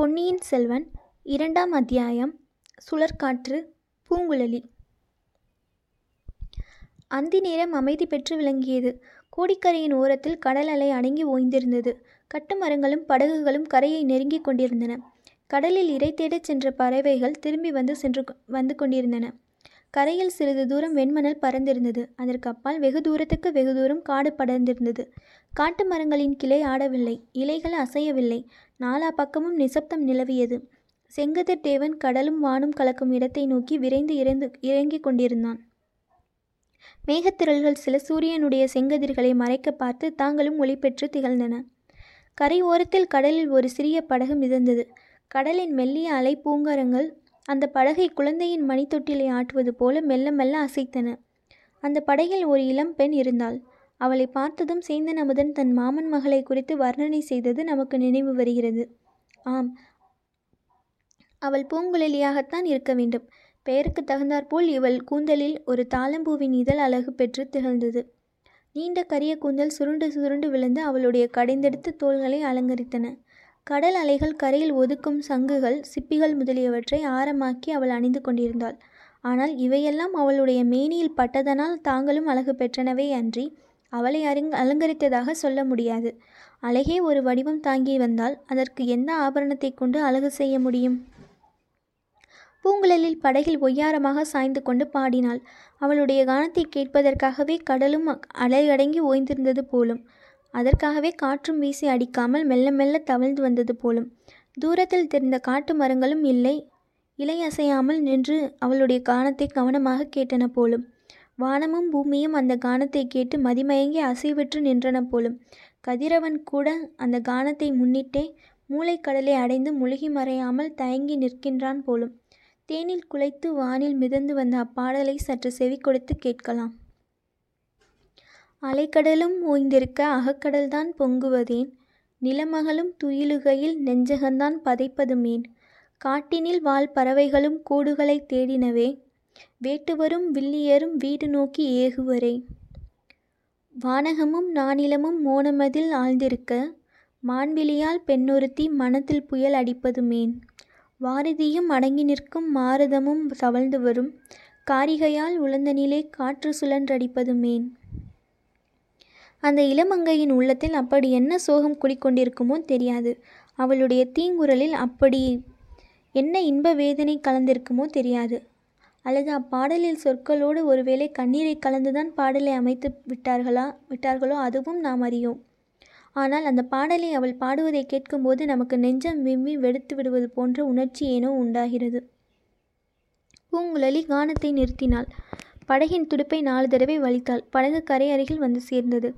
பொன்னியின் செல்வன் இரண்டாம் அத்தியாயம் சுழற்காற்று பூங்குழலி. அந்தி நேரம் அமைதி பெற்று விளங்கியது. கோடிக்கரையின் ஓரத்தில் கடல் அலை அடங்கி ஓய்ந்திருந்தது. கட்டுமரங்களும் படகுகளும் கரையை நெருங்கிக் கொண்டிருந்தன. கடலில் இறை தேடச் சென்ற பறவைகள் திரும்பி வந்து சென்று வந்து கொண்டிருந்தன. கரையில் சிறிது தூரம் வெண்மணல் பறந்திருந்தது. அதற்கு அப்பால் வெகு தூரத்துக்கு வெகு தூரம் காடு படர்ந்திருந்தது. காட்டு மரங்களின் கிளை ஆடவில்லை. இலைகள் அசையவில்லை. நாலா பக்கமும் நிசப்தம் நிலவியது. செங்கதிர் தேவன் கடலும் வானும் கலக்கும் இடத்தை நோக்கி விரைந்து இறந்து இறங்கிக் கொண்டிருந்தான். மேகத்திரள்கள் சில சூரியனுடைய செங்கதிர்களை மறைக்க பார்த்து தாங்களும் ஒளி பெற்று திகழ்ந்தன. கரை ஓரத்தில் கடலில் ஒரு சிறிய படகு மிதந்தது. கடலின் மெல்லிய அலை பூங்காரங்கள் அந்த படகை குழந்தையின் மணித்தொட்டிலை ஆட்டுவது போல மெல்ல மெல்ல அசைத்தன. அந்த படகில் ஒரு இளம் பெண் இருந்தாள். அவளை பார்த்ததும் சேந்தன் அமுதன் தன் மாமன் மகளை குறித்து வர்ணனை செய்தது நமக்கு நினைவு வருகிறது. ஆம் அவள் பூங்குழலியாகத்தான் இருக்க வேண்டும். பெயருக்கு தகுந்தாற்போல் இவள் கூந்தலில் ஒரு தாளம்பூவின் இதழ் அழகு பெற்று திகழ்ந்தது. நீண்ட கரிய கூந்தல் சுருண்டு சுருண்டு விழுந்து அவளுடைய கடைந்தெடுத்த தோள்களை அலங்கரித்தன. கடல் அலைகள் கரையில் ஒதுக்கும் சங்குகள் சிப்பிகள் முதலியவற்றை ஆரமாக்கி அவள் அணிந்து கொண்டிருந்தாள். ஆனால் இவையெல்லாம் அவளுடைய மேனியில் பட்டதனால் தாங்களும் அழகு பெற்றனவே அன்றி அவளை அருங் அலங்கரித்ததாக சொல்ல முடியாது. அழகே ஒரு வடிவம் தாங்கி வந்தால் அதற்கு எந்த ஆபரணத்தை கொண்டு அழகு செய்ய முடியும்? பூங்குழலில் படகில் ஒய்யாரமாக சாய்ந்து கொண்டு பாடினாள். அவளுடைய கானத்தை கேட்பதற்காகவே கடலும் அலையடங்கி ஓய்ந்திருந்தது போலும். அதற்காகவே காற்றும் வீசி அடிக்காமல் மெல்ல மெல்ல தவழ்ந்து வந்தது போலும். தூரத்தில் தெரிந்த காட்டு மரங்களும் இல்லை. இலை அசையாமல் நின்று அவளுடைய கானத்தை கவனமாக கேட்டன போலும். வானமும் பூமியும் அந்த கானத்தை கேட்டு மதிமயங்கி அசைவிற்று நின்றன போலும். கதிரவன் கூட அந்த கானத்தை முன்னிட்டே மூளைக்கடலை அடைந்து முழுகி மறையாமல் தயங்கி நிற்கின்றான் போலும். தேனில் குலைத்து வானில் மிதந்து வந்த அப்பாடலை சற்று செவி கொடுத்து கேட்கலாம். அலைக்கடலும் ஓய்ந்திருக்க அகக்கடல்தான் பொங்குவதேன். நிலமகளும் துயிலுகையில் நெஞ்சகந்தான் பதைப்பதுமேன். காட்டினில் வாழ் பறவைகளும் கூடுகளை தேடினவே வேட்டுவரும் வில்லியரும் வீடு நோக்கி ஏகுவரே. வானகமும் நானிலமும் மோனமதில் ஆழ்ந்திருக்க மான்விழியால் பெண்ணொருத்தி மனத்தில் புயல் அடிப்பதுமேன். வாரதியும் அடங்கி நிற்கும் மாரதமும் தவழ்ந்து வரும் காரிகையால் உழந்தனிலே காற்று சுழன்றடிப்பதுமேன். அந்த இளமங்கையின் உள்ளத்தில் அப்படி என்ன சோகம் குடிக்கொண்டிருக்குமோ தெரியாது. அவளுடைய தீங்குரலில் அப்படி என்ன இன்ப வேதனை கலந்திருக்குமோ தெரியாது. அல்லது அப்பாடலில் சொற்களோடு ஒருவேளை கண்ணீரை கலந்துதான் பாடலை அமைத்து விட்டார்களா? விட்டார்களோ? அதுவும் நாம் அறியோம். ஆனால் அந்த பாடலை அவள் பாடுவதை கேட்கும்போது நமக்கு நெஞ்சம் விம்மி வெடுத்து விடுவது போன்ற உணர்ச்சி ஏனோ உண்டாகிறது. பூங்குழலி கானத்தை நிறுத்தினாள். படகின் துடுப்பை நாலு தடவை வலித்தாள். படகு கரை அருகில் வந்து சேர்ந்தது.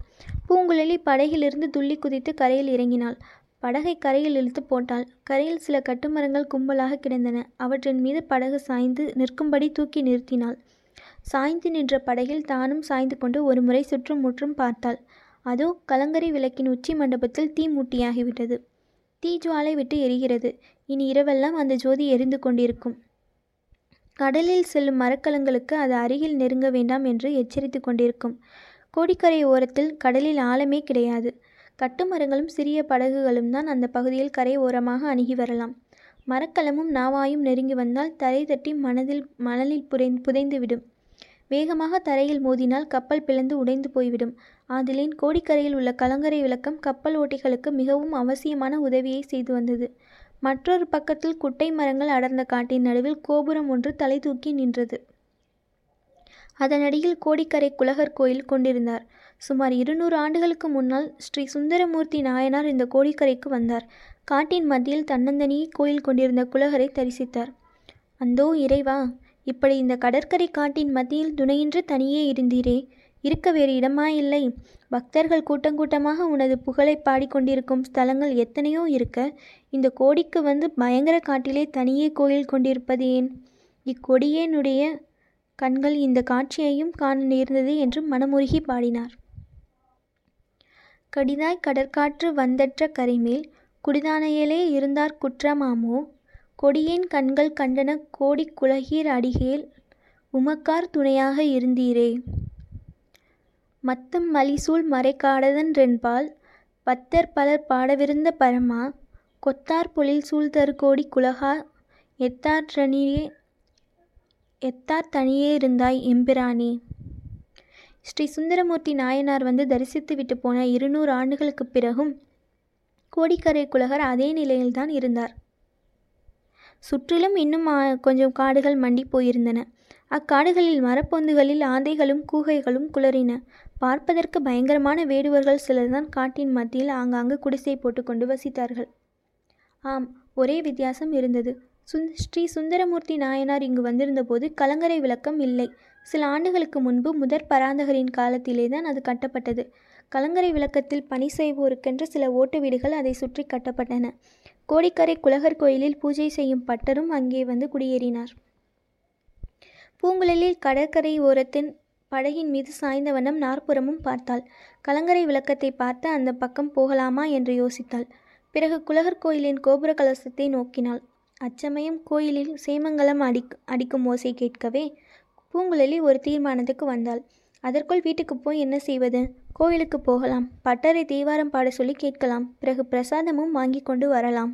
பூங்குழலி படகிலிருந்து துள்ளி குதித்து கரையில் இறங்கினாள். படகை கரையில் இழுத்து போட்டாள். கரையில் சில கட்டுமரங்கள் கும்பலாக கிடந்தன. அவற்றின் மீது படகு சாய்ந்து நிற்கும்படி தூக்கி நிறுத்தினாள். சாய்ந்து நின்ற படகில் தானும் சாய்ந்து கொண்டு ஒருமுறை சுற்றும் முற்றும் பார்த்தாள். அதோ கலங்கரை விளக்கின் உச்சி மண்டபத்தில் தீ மூட்டியாகிவிட்டது. தீ ஜுவாலை விட்டு எரிகிறது. இனி இரவெல்லாம் அந்த ஜோதி எரிந்து கொண்டிருக்கும். கடலில் செல்லும் மரக்கலங்களுக்கு அது அருகில் நெருங்க வேண்டாம் என்று எச்சரித்து கொண்டிருக்கும். கோடிக்கரை ஓரத்தில் கடலில் ஆழமே கிடையாது. கட்டுமரங்களும் சிறிய படகுகளும் தான் அந்த பகுதியில் கரை ஓரமாக அணுகி வரலாம். மரக்கலமும் நாவாயும் நெருங்கி வந்தால் தரை தட்டி மனதில் மணலில் புரை புதைந்துவிடும். வேகமாக தரையில் மோதினால் கப்பல் பிளந்து உடைந்து போய்விடும். ஆதலின் கோடிக்கரையில் உள்ள கலங்கரை விளக்கம் கப்பல் ஓட்டிகளுக்கு மிகவும் அவசியமான உதவியை செய்து வந்தது. மற்றொரு பக்கத்தில் குட்டை மரங்கள் அடர்ந்த காட்டின் நடுவில் கோபுரம் ஒன்று தலை தூக்கி நின்றது. அதனடியில் கோடிக்கரை குலகர் கோயில் கொண்டிருந்தார். சுமார் இருநூறு ஆண்டுகளுக்கு முன்னால் ஸ்ரீ சுந்தரமூர்த்தி நாயனார் இந்த கோடிக்கரைக்கு வந்தார். காட்டின் மத்தியில் தன்னந்தனியே கோயில் கொண்டிருந்த குலகரை தரிசித்தார். அந்தோ இறைவா இப்படி இந்த கடற்கரை காட்டின் மத்தியில் துணையின்றி தனியே இருந்தீரே இருக்க வேறு இடமா இல்லை. பக்தர்கள் கூட்டங்கூட்டமாக உனது புகழை பாடிக்கொண்டிருக்கும் ஸ்தலங்கள் எத்தனையோ இருக்க இந்த கோடிக்கு வந்து பயங்கர காட்டிலே தனியே கோயில் கொண்டிருப்பது ஏன்? இக்கொடியேனுடைய கண்கள் இந்த காட்சியையும் காண நேர்ந்தது என்று மனமுருகி பாடினார். கடிதாய் கடற்காற்று வந்தற்ற கரைமேல் குடிதானையிலே இருந்தார் குற்றமாமோ? கொடியேன் கண்கள் கண்டன கோடி குலகீர் அடிகேல் உமக்கார் துணையாக இருந்தீரே. மத்தம் மலிசூழ் மறைக்காடதன்றென்பால் பத்தர் பலர் பாடவிருந்த பரமா கொத்தார் பொழில் சூழ்தரு குலகா எத்தார் தனியே எத்தார் தனியே இருந்தாய் எம்பிரானே. ஸ்ரீ சுந்தரமூர்த்தி நாயனார் வந்து தரிசித்து விட்டு போன இருநூறு ஆண்டுகளுக்குப் பிறகும் கோடிக்கரை குலகர் அதே நிலையில்தான் இருந்தார். சுற்றிலும் இன்னும் கொஞ்சம் காடுகள் மண்டி போயிருந்தன. அக்காடுகளில் மரப்பொந்துகளில் ஆந்தைகளும் கூகைகளும் குளறின. பார்ப்பதற்கு பயங்கரமான வேடுவர்கள் சிலர்தான் காட்டின் மத்தியில் ஆங்காங்கு குடிசை போட்டுக்கொண்டு வசித்தார்கள். ஆம் ஒரே வித்தியாசம் இருந்தது. சுந் ஸ்ரீ சுந்தரமூர்த்தி நாயனார் இங்கு வந்திருந்தபோது கலங்கரை விளக்கம் இல்லை. சில ஆண்டுகளுக்கு முன்பு முதற் பராந்தகரின் காலத்திலே தான் அது கட்டப்பட்டது. கலங்கரை விளக்கத்தில் பணி செய்வோருக்கென்று சில ஓட்டு வீடுகள் அதை சுற்றி கட்டப்பட்டன. கோடிக்கரை குலகர் கோயிலில் பூஜை செய்யும் பட்டரும் அங்கே வந்து குடியேறினார். பூங்குழலில் கடற்கரை ஓரத்தின் படகின் மீது சாய்ந்த வண்ணம் நாற்புறமும் பார்த்தாள். கலங்கரை விளக்கத்தை பார்த்து அந்த பக்கம் போகலாமா என்று யோசித்தாள். பிறகு குலகர் கோயிலின் கோபுர கலசத்தை நோக்கினாள். அச்சமயம் கோயிலில் சேமங்கலம் அடிக் அடிக்கும் ஓசை கேட்கவே பூங்குழலி ஒரு தீர்மானத்துக்கு வந்தாள். அதற்குள் வீட்டுக்கு போய் என்ன செய்வது? கோயிலுக்கு போகலாம். பட்டரை தேவாரம் பாட சொல்லி கேட்கலாம். பிறகு பிரசாதமும் வாங்கி கொண்டு வரலாம்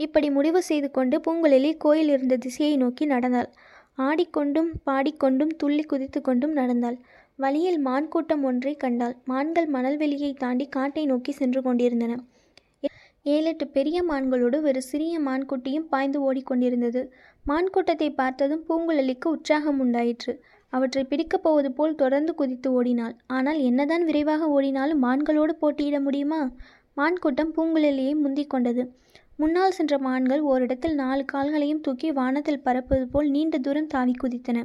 இப்படி முடிவு செய்து கொண்டு பூங்குழலி கோயில் இருந்த திசையை நோக்கி நடந்தாள். ஆடிக்கொண்டும் பாடிக்கொண்டும் துள்ளி குதித்து கொண்டும் நடந்தாள். வழியில் மான் கூட்டம் ஒன்றை கண்டாள். மான்கள் மணல்வெளியை தாண்டி காட்டை நோக்கி சென்று கொண்டிருந்தன. ஏழெட்டு பெரிய மான்களோடு ஒரு சிறிய மான்குட்டியும் பாய்ந்து ஓடிக்கொண்டிருந்தது மான் கூட்டத்தை பார்த்ததும் பூங்குழலிக்கு உற்சாகம் உண்டாயிற்று. அவற்றை பிடிக்கப் போவது போல் தொடர்ந்து குதித்து ஓடினாள். ஆனால் என்னதான் விரைவாக ஓடினாலும் மான்களோடு போட்டியிட முடியுமா? மான் கூட்டம் பூங்குழலியை முந்திக் கொண்டது. முன்னால் சென்ற மான்கள் ஓரிடத்தில் நாலு கால்களையும் தூக்கி வானத்தில் பறப்பது போல் நீண்ட தூரம் தாவி குதித்தன.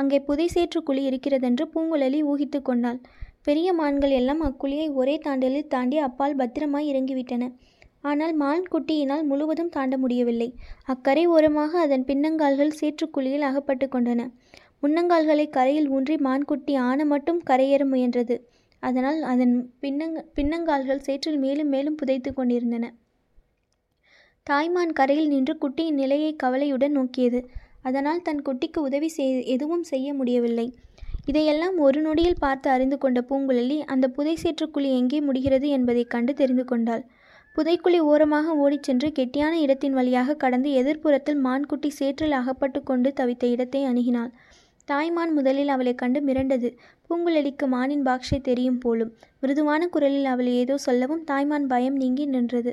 அங்கே புதை சேற்றுக்குழி இருக்கிறதென்று பூங்குழலி ஊகித்து கொண்டாள். பெரிய மான்கள் எல்லாம் அக்குழியை ஒரே தாண்டலில் தாண்டி அப்பால் பத்திரமாய் இறங்கிவிட்டன. ஆனால் மான் குட்டியினால் முழுவதும் தாண்ட முடியவில்லை. அக்கரை ஓரமாக அதன் பின்னங்கால்கள் சேற்றுக்குழியில் அகப்பட்டு கொண்டன. முன்னங்கால்களை கரையில் ஊன்றி மான்குட்டி ஆன மட்டும் கரையேற முயன்றது. அதனால் அதன் பின்னங் பின்னங்கால்கள் சேற்றில் மேலும் மேலும் புதைத்து கொண்டிருந்தன. தாய்மான் கரையில் நின்று குட்டியின் நிலையை கவலையுடன் நோக்கியது. அதனால் தன் குட்டிக்கு உதவி செய் எதுவும் செய்ய முடியவில்லை. இதையெல்லாம் ஒரு நொடியில் பார்த்து அறிந்து கொண்ட பூங்குழலி அந்த புதை சேற்றுக்குழி எங்கே முடிகிறது என்பதைக் கண்டு தெரிந்து கொண்டாள். புதைக்குழி ஓரமாக ஓடிச் சென்று கெட்டியான இடத்தின் வழியாக கடந்து எதிர்ப்புறத்தில் மான்குட்டி சேற்றில் அகப்பட்டு கொண்டு தவித்த இடத்தை அணுகினாள். தாய்மான் முதலில் அவளை கண்டு மிரண்டது. பூங்குழலிக்கு மானின் பாக்ஷை தெரியும் போலும் மிருதுவான குரலில் அவள் ஏதோ சொல்லவும் தாய்மான் பயம் நீங்கி நின்றது.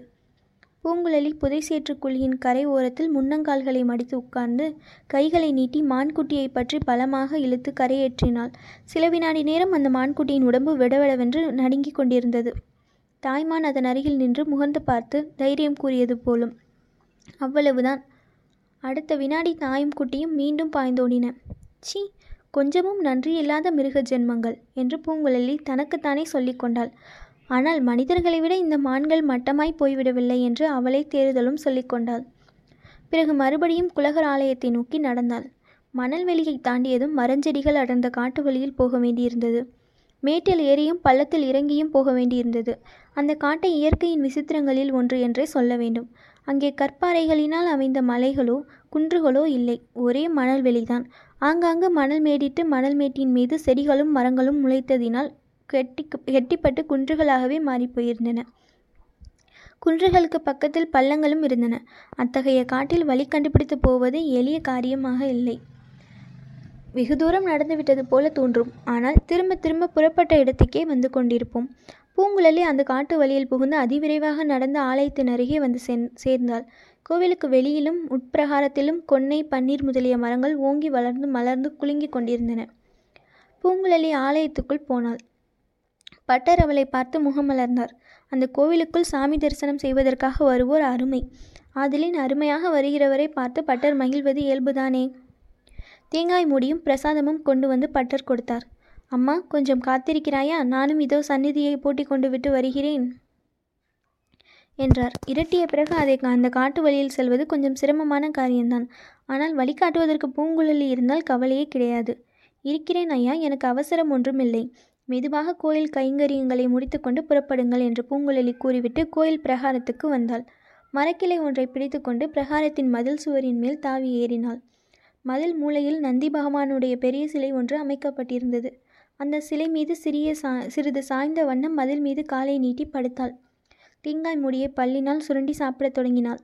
பூங்குழலி புதை சேற்றுக்குழியின் கரை ஓரத்தில் முன்னங்கால்களை மடித்து உட்கார்ந்து கைகளை நீட்டி மான்குட்டியை பற்றி பலமாக இழுத்து கரையேற்றினாள். சில வினாடி நேரம் அந்த மான்குட்டியின் உடம்பு விடவிடவென்று நடுங்கிக் கொண்டிருந்தது. தாய்மான் அதன் அருகில் நின்று முகர்ந்து பார்த்து தைரியம் கூறியது போலும் அவ்வளவுதான் அடுத்த வினாடி தாயும் குட்டியும் மீண்டும் பாய்ந்தோடின. சி கொஞ்சமும் நன்றியில்லாத மிருக ஜென்மங்கள் என்று பூங்குழலி தனக்குத்தானே சொல்லிக்கொண்டாள் ஆனால் மனிதர்களை விட இந்த மான்கள் மட்டமாய் போய்விடவில்லை என்று அவளை தேறுதலும் சொல்லிக்கொண்டாள் பிறகு மறுபடியும் குலகர் ஆலயத்தை நோக்கி நடந்தாள். மணல் வெளியை தாண்டியதும் மரஞ்செடிகள் அடர்ந்த காட்டு வழியில் போக வேண்டியிருந்தது. மேட்டில் ஏறியும் பள்ளத்தில் இறங்கியும் போக வேண்டியிருந்தது. அந்த காட்டை இயற்கையின் விசித்திரங்களில் ஒன்று என்றே சொல்ல வேண்டும். அங்கே கற்பாறைகளினால் அமைந்த மலைகளோ குன்றுகளோ இல்லை. ஒரே மணல் வெளிதான். ஆங்காங்கு மணல் மேடிட்டு மணல் மேட்டின் மீது செடிகளும் மரங்களும் முளைத்ததினால் கெட்டி கெட்டிப்பட்டு குன்றுகளாகவே மாறிப்போயிருந்தன. குன்றுகளுக்கு பக்கத்தில் பள்ளங்களும் இருந்தன. அத்தகைய காட்டில் வழி கண்டுபிடித்து போவது எளிய காரியமாக இல்லை. வெகு தூரம் நடந்துவிட்டது போல தோன்றும். ஆனால் திரும்ப திரும்ப புறப்பட்ட இடத்துக்கே வந்து கொண்டிருப்போம். பூங்குழலி அந்த காட்டு வழியில் புகுந்து அதிவிரைவாக நடந்த ஆலயத்தின் அருகே வந்து சேர்ந்தாள். கோவிலுக்கு வெளியிலும் உட்பிரகாரத்திலும் கொன்னை பன்னீர் முதலிய மரங்கள் ஓங்கி வளர்ந்து மலர்ந்து குலுங்கி கொண்டிருந்தன. பூங்குழலி ஆலயத்துக்குள் போனாள். பட்டர் அவளை பார்த்து முகமலர்ந்தார் அந்த கோவிலுக்குள் சாமி தரிசனம் செய்வதற்காக வருவோர் அருமை. ஆதலின் அருமையாக வருகிறவரை பார்த்து பட்டர் மகிழ்வது இயல்புதானே? தேங்காய் மூடியும் பிரசாதமும் கொண்டு வந்து பட்டர் கொடுத்தார். அம்மா கொஞ்சம் காத்திருக்கிறாயா? நானும் இதோ சந்நிதியை பூட்டி கொண்டு விட்டு வருகிறேன் என்றார். இரட்டிய பிறகு அதை அந்த காட்டு வழியில் செல்வது கொஞ்சம் சிரமமான காரியம்தான். ஆனால் வழிகாட்டுவதற்கு பூங்குழலி இருந்தால் கவலையே கிடையாது. இருக்கிறேன் ஐயா எனக்கு அவசரம் ஒன்றுமில்லை. மெதுவாக கோயில் கைங்கரியங்களை முடித்துக்கொண்டு புறப்படுங்கள் என்று பூங்குழலி கூறிவிட்டு கோயில் பிரகாரத்துக்கு வந்தாள். மரக்கிளை ஒன்றை பிடித்துக்கொண்டு பிரகாரத்தின் மதில் சுவரின் மேல் தாவி ஏறினாள். மதில் மூலையில் நந்தி பகவானுடைய பெரிய சிலை ஒன்று அமைக்கப்பட்டிருந்தது. அந்த சிலை மீது சிறிய சா சிறிது சாய்ந்த வண்ணம் மதில் மீது காலை நீட்டி படுத்தாள். தேங்காய் மூடியை பல்லினால் சுரண்டி சாப்பிடத் தொடங்கினாள்.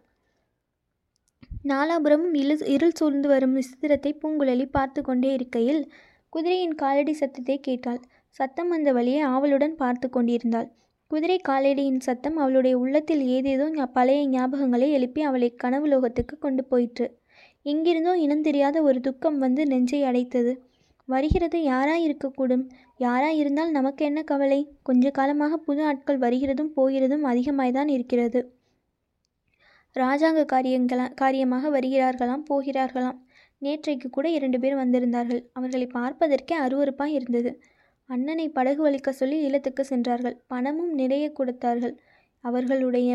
நாலாபுரமும் இழு இருள் சூழ்ந்து வரும் விசித்திரத்தை பூங்குழலி பார்த்து கொண்டே இருக்கையில் குதிரையின் காலடி சத்தத்தை கேட்டாள். சத்தம் வந்த வழியே ஆவலுடன் பார்த்து கொண்டிருந்தாள். குதிரை காலடியின் சத்தம் அவளுடைய உள்ளத்தில் ஏதேதோ பழைய ஞாபகங்களை எழுப்பி அவளை கனவு லோகத்துக்கு கொண்டு போயிற்று. எங்கிருந்தோ இனம் தெரியாத ஒரு துக்கம் வந்து நெஞ்சை அடைத்தது. வருகிறது யாராய் இருக்கக்கூடும் யாராய் இருந்தால் நமக்கு என்ன கவலை? கொஞ்ச காலமாக புது ஆட்கள் வருகிறதும் போகிறதும் அதிகமாய்தான் இருக்கிறது. ராஜாங்க காரியங்களா காரியமாக வருகிறார்களாம் போகிறார்களாம். நேற்றைக்கு கூட இரண்டு பேர் வந்திருந்தார்கள். அவர்களை பார்ப்பதற்கே அருவறுப்பாய் இருந்தது. அண்ணனை படகு வலிக்க சொல்லி இல்லத்துக்கு சென்றார்கள். பணமும் நிறைய கொடுத்தார்கள். அவர்களுடைய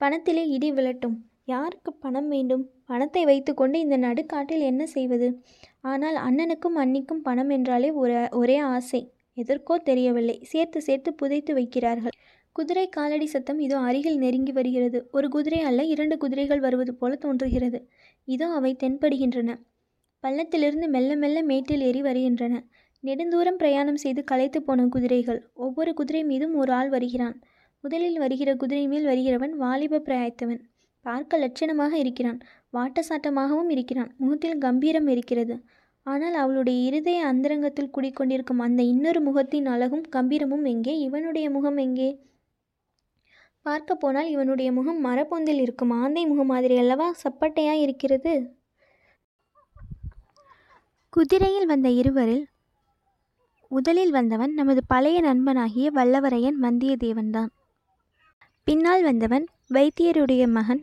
பணத்திலே இடி விழட்டும். யாருக்கு பணம் வேண்டும்? பணத்தை வைத்துக்கொண்டு இந்த நடுக்காட்டில் என்ன செய்வது? ஆனால் அண்ணனுக்கும் அன்னிக்கும் பணம் என்றாலே ஒரு ஒரே ஆசை. எதற்கோ தெரியவில்லை. சேர்த்து சேர்த்து புதைத்து வைக்கிறார்கள். குதிரை காலடி சத்தம் இதோ அருகில் நெருங்கி வருகிறது. ஒரு குதிரை அல்ல இரண்டு குதிரைகள் வருவது போல தோன்றுகிறது. இதோ அவை தென்படுகின்றன. பள்ளத்திலிருந்து மெல்ல மெல்ல மேட்டில் ஏறி வருகின்றன. நெடுந்தூரம் பிரயாணம் செய்து களைத்து போன குதிரைகள். ஒவ்வொரு குதிரை மீதும் ஒரு ஆள் வருகிறான். முதலில் வருகிற குதிரை மேல் வருகிறவன் வாலிப பிராயத்தவன். பார்க்க லட்சணமாக இருக்கிறான். வாட்டசாட்டமாகவும் இருக்கிறான். முகத்தில் கம்பீரம் இருக்கிறது. ஆனால் அவளுடைய இருதய அந்தரங்கத்தில் குடிக்கொண்டிருக்கும் அந்த இன்னொரு முகத்தின் அழகும் கம்பீரமும் எங்கே? இவனுடைய முகம் எங்கே? பார்க்க போனால் இவனுடைய முகம் மரப்பொந்தில் இருக்கும். ஆந்தை முகம் மாதிரி அல்லவா? சப்பட்டையாக இருக்கிறது. குதிரையில் வந்த இருவரில் முதலில் வந்தவன் நமது பழைய நண்பனாகிய வல்லவரையன் வந்தியத்தேவன்தான். பின்னால் வந்தவன் வைத்தியருடைய மகன்.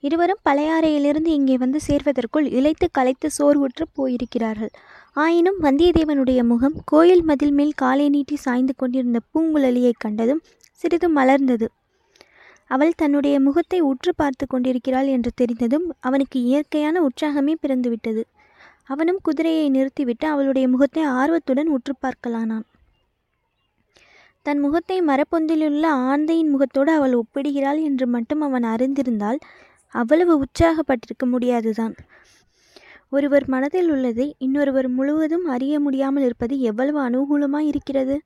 இருவரும் பழையாறையிலிருந்து இங்கே வந்து சேர்வதற்குள் இழைத்து களைத்து சோர்வுற்று போயிருக்கிறார்கள். ஆயினும் வந்தியத்தேவனுடைய முகம் கோயில் மதில் மேல் காலை நீட்டி சாய்ந்து கொண்டிருந்த பூங்குழலியைக் கண்டதும் சிறிது மலர்ந்தது. அவள் தன்னுடைய முகத்தை உற்று பார்த்து கொண்டிருக்கிறாள் என்று தெரிந்ததும் அவனுக்கு இயற்கையான உற்சாகமே பிறந்துவிட்டது. அவனும் குதிரையை நிறுத்திவிட்டு அவளுடைய முகத்தை ஆர்வத்துடன் உற்று பார்க்கலானான். தன் முகத்தை மரப்பொந்திலுள்ள ஆந்தையின் முகத்தோடு அவள் ஒப்பிடுகிறாள் என்று மட்டும் அவன் அறிந்திருந்தால் அவ்வளவு உற்சாகப்பட்டிருக்க முடியாதுதான். ஒருவர் மனதில் உள்ளதை இன்னொருவர் முழுவதும் அறிய முடியாமல் இருப்பது எவ்வளவு அனுகூலமாய் இருக்கிறது?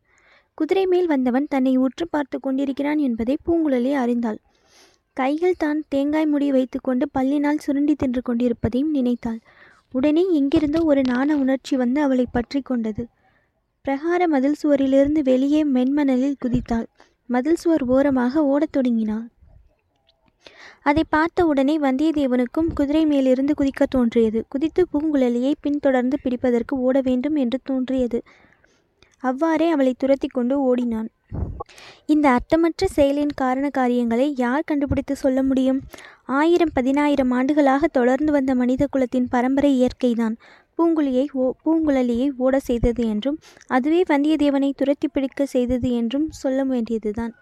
குதிரை மேல் வந்தவன் தன்னை உற்று பார்த்து கொண்டிருக்கிறான் என்பதை பூங்குழலி அறிந்தாள். கைகள் தான் தேங்காய் முடி வைத்துக்கொண்டு பல்லினால் சுருண்டி தின்று கொண்டிருப்பதையும் நினைத்தாள். உடனே எங்கிருந்தோ ஒரு நாண உணர்ச்சி வந்து அவளை பற்றி கொண்டது. பிரகார மதில் சுவரிலிருந்து வெளியே மென்மணலில் குதித்தாள். மதில் சுவர் ஓரமாக ஓடத் தொடங்கினாள். அதை பார்த்த உடனே வந்தியத்தேவனுக்கும் குதிரை மேலிருந்து குதிக்க தோன்றியது. குதித்து பூங்குழலியை பின்தொடர்ந்து பிடிப்பதற்கு ஓட வேண்டும் என்று தோன்றியது. அவ்வாறே அவளை துரத்தி கொண்டு ஓடினான். இந்த அர்த்தமற்ற செயலின் காரண காரியங்களை யார் கண்டுபிடித்து சொல்ல முடியும்? ஆயிரம் பதினாயிரம் ஆண்டுகளாக தொடர்ந்து வந்த மனித குலத்தின் பரம்பரை இயற்கைதான். பூங்குழியை ஓ பூங்குழலியை ஓட செய்தது என்றும் அதுவே வந்தியத்தேவனை துரத்தி பிடிக்க செய்தது என்றும் சொல்ல வேண்டியதுதான்